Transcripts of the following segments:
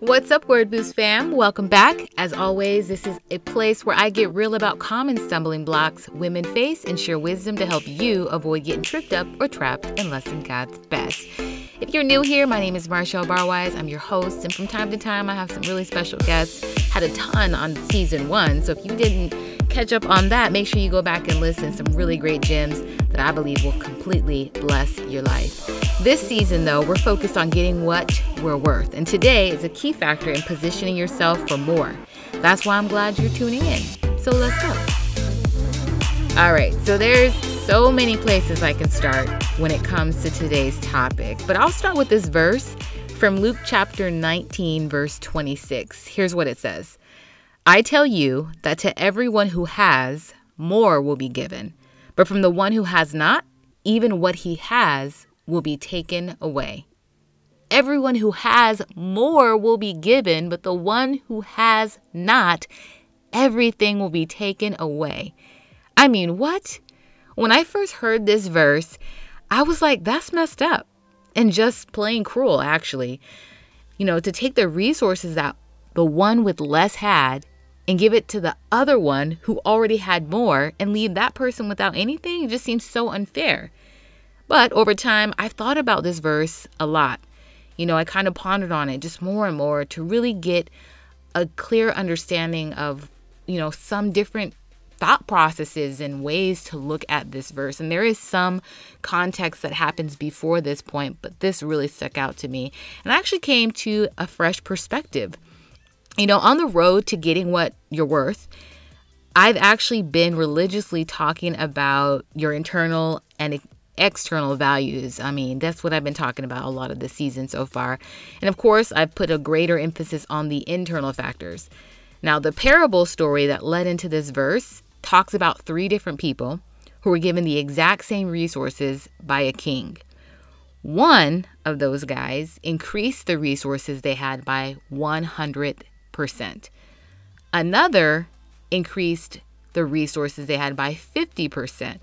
What's up, Word Boost fam? Welcome back. As always, this is a place where I get real about common stumbling blocks women face and share wisdom to help you avoid getting tripped up or trapped in less than God's best. If you're new here, my name is Marshall Barwise. I'm your host, and from time to time, I have some really special guests. Had a ton on season one, so if you didn't catch up on that, make sure you go back and listen. Some really great gems that I believe will completely bless your life. This season, though, we're focused on getting what we're worth, and today is a key factor in positioning yourself for more. That's why I'm glad you're tuning in. So let's go. All right, so there's so many places I can start when it comes to today's topic, but I'll start with this verse from Luke chapter 19, verse 26. Here's what it says I tell you that to everyone who has, more will be given. But from the one who has not, even what he has will be taken away. Everyone who has more will be given, but the one who has not, everything will be taken away. I mean, what? When I first heard this verse, I was like, that's messed up and just plain cruel, actually. You know, to take the resources that the one with less had and give it to the other one who already had more and leave that person without anything it just seems so unfair. But over time, I've thought about this verse a lot. You know, I kind of pondered on it just more and more to really get a clear understanding of, you know, some different thought processes and ways to look at this verse. And there is some context that happens before this point, but this really stuck out to me. And I actually came to a fresh perspective you know, on the road to getting what you're worth, I've actually been religiously talking about your internal and external values. I mean, that's what I've been talking about a lot of the season so far. And of course, I've put a greater emphasis on the internal factors. Now, the parable story that led into this verse talks about three different people who were given the exact same resources by a king. One of those guys increased the resources they had by 100 percent Another increased the resources they had by 50%.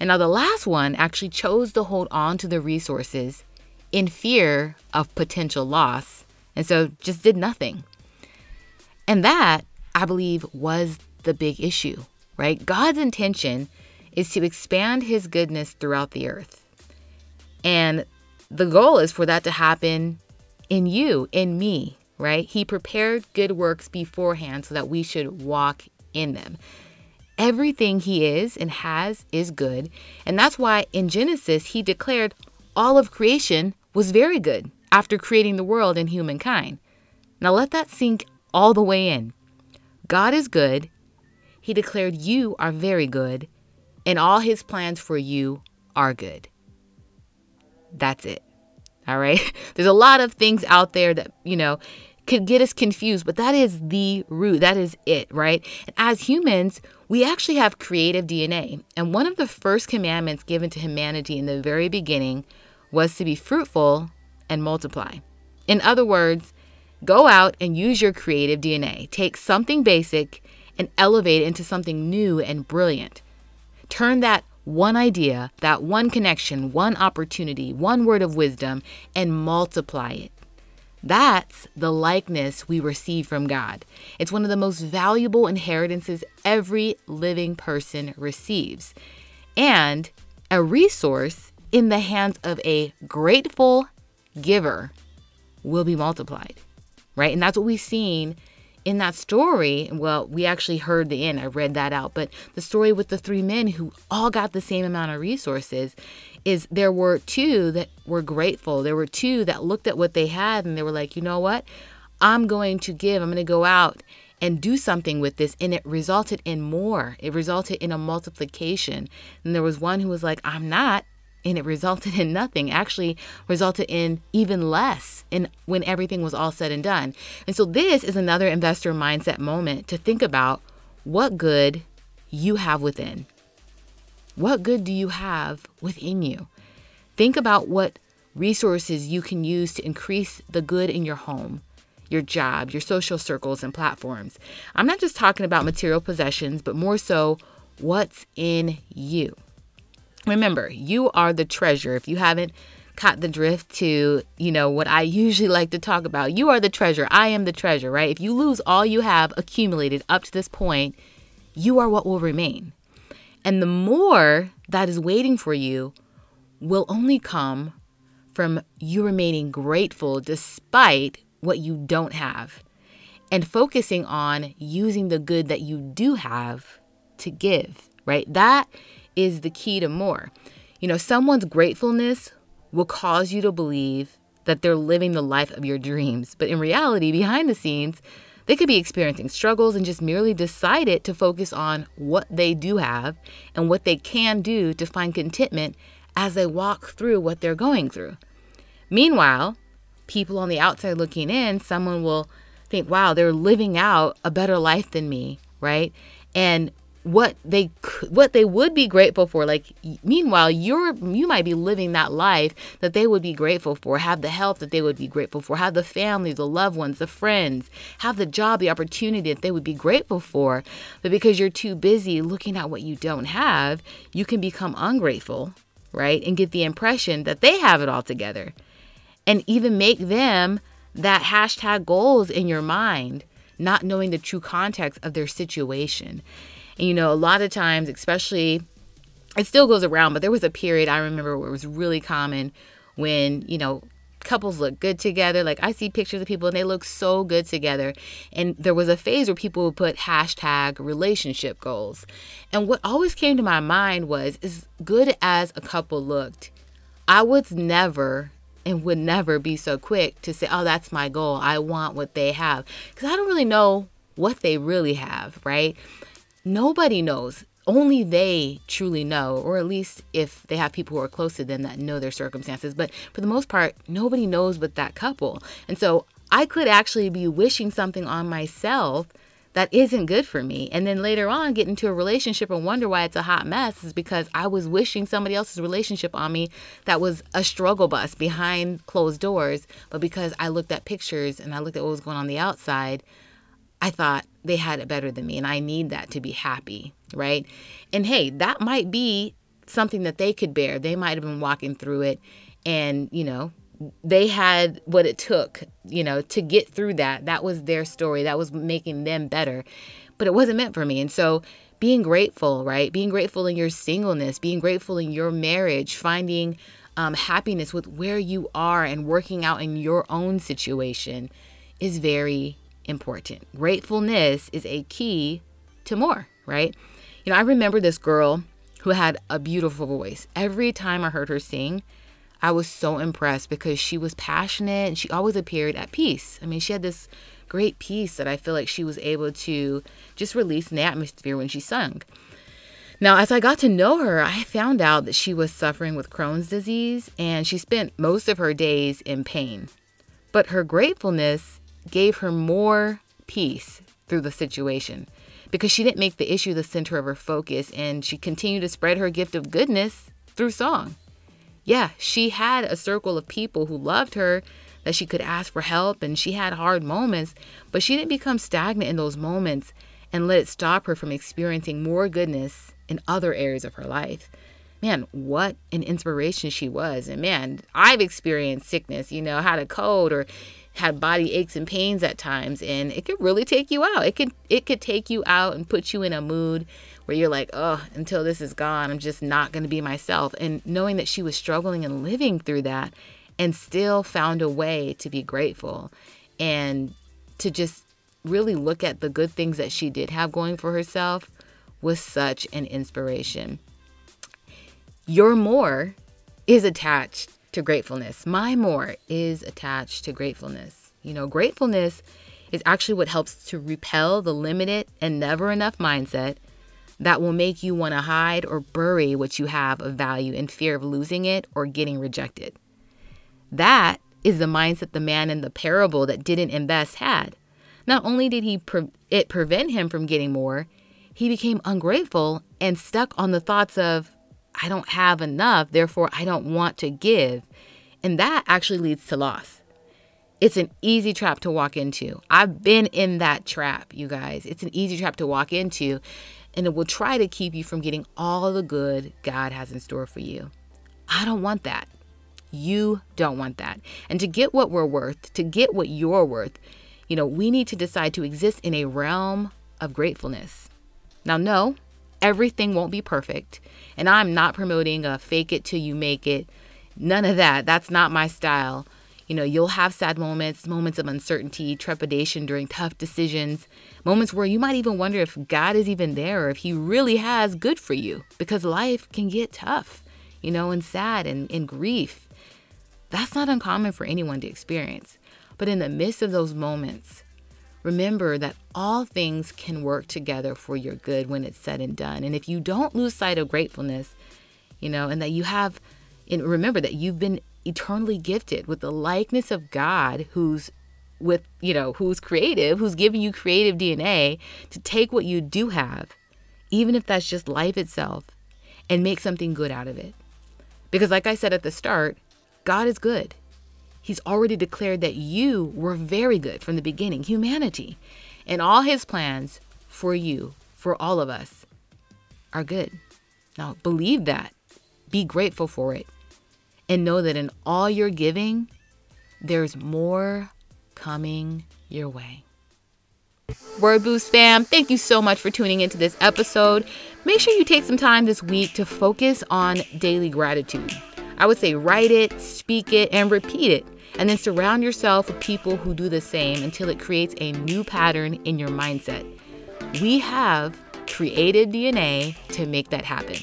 And now the last one actually chose to hold on to the resources in fear of potential loss. And so just did nothing. And that, I believe, was the big issue, right? God's intention is to expand his goodness throughout the earth. And the goal is for that to happen in you, in me, right? He prepared good works beforehand so that we should walk in them. Everything he is and has is good. And that's why in Genesis, he declared all of creation was very good after creating the world and humankind. Now let that sink all the way in. God is good. He declared you are very good, and all his plans for you are good. That's it. All right. There's a lot of things out there that, you know, could get us confused, but that is the root. That is it, right? And as humans, we actually have creative DNA. And one of the first commandments given to humanity in the very beginning was to be fruitful and multiply. In other words, go out and use your creative DNA. Take something basic and elevate it into something new and brilliant. Turn that one idea, that one connection, one opportunity, one word of wisdom, and multiply it. That's the likeness we receive from God. It's one of the most valuable inheritances every living person receives, and a resource in the hands of a grateful giver will be multiplied, right? And that's what we've seen in that story, well, we actually heard the end. I read that out. But the story with the three men who all got the same amount of resources is there were two that were grateful. There were two that looked at what they had and they were like, you know what? I'm going to give, I'm going to go out and do something with this. And it resulted in more, it resulted in a multiplication. And there was one who was like, I'm not and it resulted in nothing. Actually resulted in even less in when everything was all said and done. And so this is another investor mindset moment to think about what good you have within. What good do you have within you? Think about what resources you can use to increase the good in your home your job your social circles and platforms. I'm not just talking about material possessions but more so what's in you Remember, you are the treasure. If you haven't caught the drift to, you know, what I usually like to talk about. You are the treasure. I am the treasure, right? If you lose all you have accumulated up to this point, you are what will remain. And the more that is waiting for you will only come from you remaining grateful despite what you don't have and focusing on using the good that you do have to give, right? That is the key to more. You know, someone's gratefulness will cause you to believe that they're living the life of your dreams. But in reality, behind the scenes, they could be experiencing struggles and just merely decided to focus on what they do have and what they can do to find contentment as they walk through what they're going through. Meanwhile, people on the outside looking in, someone will think, wow, they're living out a better life than me, right? And what they what they would be grateful for. Like meanwhile you're you might be living that life that they would be grateful for. Have the health that they would be grateful for. Have the family the loved ones the friends. Have the job the opportunity that they would be grateful for. But because you're too busy looking at what you don't have you can become ungrateful right and get the impression that they have it all together. And even make them that hashtag goals in your mind not knowing the true context of their situation and, you know, a lot of times, especially, it still goes around, but there was a period I remember where it was really common when, you know, couples look good together. Like I see pictures of people and they look so good together. And there was a phase where people would put hashtag relationship goals. And what always came to my mind was as good as a couple looked, I would never and would never be so quick to say, oh, that's my goal. I want what they have. Because I don't really know what they really have, right? Nobody knows. Only they truly know, or at least if they have people who are close to them that know their circumstances. But for the most part, nobody knows but that couple. And so I could actually be wishing something on myself that isn't good for me. And then later on, get into a relationship and wonder why it's a hot mess is because I was wishing somebody else's relationship on me that was a struggle bus behind closed doors. But because I looked at pictures and I looked at what was going on the outside, I thought they had it better than me and I need that to be happy, right? And hey, that might be something that they could bear. They might have been walking through it and, you know, they had what it took, you know, to get through that. That was their story. That was making them better. But it wasn't meant for me. And so being grateful, right? Being grateful in your singleness, being grateful in your marriage, finding um, happiness with where you are and working out in your own situation is very important. Gratefulness is a key to more, right? You know, I remember this girl who had a beautiful voice. Every time I heard her sing, I was so impressed because she was passionate and she always appeared at peace. I mean, she had this great peace that I feel like she was able to just release in the atmosphere when she sung. Now, as I got to know her, I found out that she was suffering with Crohn's disease and she spent most of her days in pain. But her gratefulness gave her more peace through the situation because she didn't make the issue the center of her focus and she continued to spread her gift of goodness through song. Yeah, she had a circle of people who loved her that she could ask for help and she had hard moments, but she didn't become stagnant in those moments and let it stop her from experiencing more goodness in other areas of her life. Man, what an inspiration she was. And man, I've experienced sickness, you know, had a cold or had body aches and pains at times and it could really take you out. It could it could take you out and put you in a mood where you're like, "Oh, until this is gone, I'm just not going to be myself." And knowing that she was struggling and living through that and still found a way to be grateful and to just really look at the good things that she did have going for herself was such an inspiration. Your more is attached to gratefulness. My more is attached to gratefulness. You know, gratefulness is actually what helps to repel the limited and never enough mindset that will make you want to hide or bury what you have of value in fear of losing it or getting rejected. That is the mindset the man in the parable that didn't invest had. Not only did he pre- it prevent him from getting more, he became ungrateful and stuck on the thoughts of I don't have enough, therefore I don't want to give. And that actually leads to loss. It's an easy trap to walk into. I've been in that trap, you guys. It's an easy trap to walk into, and it will try to keep you from getting all the good God has in store for you. I don't want that. You don't want that. And to get what we're worth, to get what you're worth, you know, we need to decide to exist in a realm of gratefulness. Now, no, everything won't be perfect. And I'm not promoting a fake it till you make it. None of that. That's not my style. You know, you'll have sad moments, moments of uncertainty, trepidation during tough decisions, moments where you might even wonder if God is even there or if He really has good for you because life can get tough, you know, and sad and, and grief. That's not uncommon for anyone to experience. But in the midst of those moments, remember that all things can work together for your good when it's said and done. And if you don't lose sight of gratefulness, you know, and that you have, and remember that you've been eternally gifted with the likeness of God who's with, you know, who's creative, who's giving you creative DNA to take what you do have, even if that's just life itself, and make something good out of it. Because, like I said at the start, God is good. He's already declared that you were very good from the beginning, humanity. And all his plans for you, for all of us, are good. Now, believe that. Be grateful for it. And know that in all your giving, there's more coming your way. Word Boost fam, thank you so much for tuning into this episode. Make sure you take some time this week to focus on daily gratitude. I would say write it, speak it, and repeat it and then surround yourself with people who do the same until it creates a new pattern in your mindset. We have created DNA to make that happen.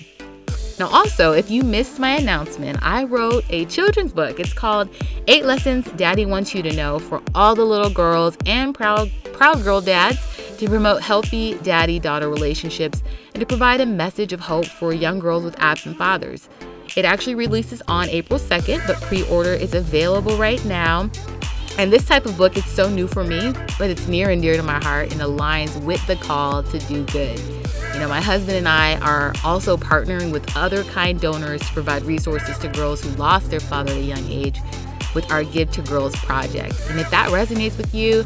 Now, also, if you missed my announcement, I wrote a children's book. It's called Eight Lessons Daddy Wants You to Know for all the little girls and proud, proud girl dads to promote healthy daddy daughter relationships and to provide a message of hope for young girls with absent fathers. It actually releases on April 2nd, but pre order is available right now. And this type of book is so new for me, but it's near and dear to my heart and aligns with the call to do good. You know, my husband and I are also partnering with other kind donors to provide resources to girls who lost their father at a young age with our Give to Girls project. And if that resonates with you,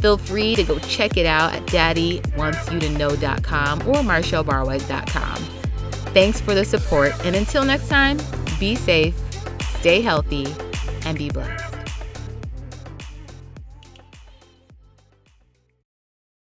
feel free to go check it out at daddywantsyoutoknow.com or marshallbarwise.com. Thanks for the support, and until next time, be safe, stay healthy, and be blessed.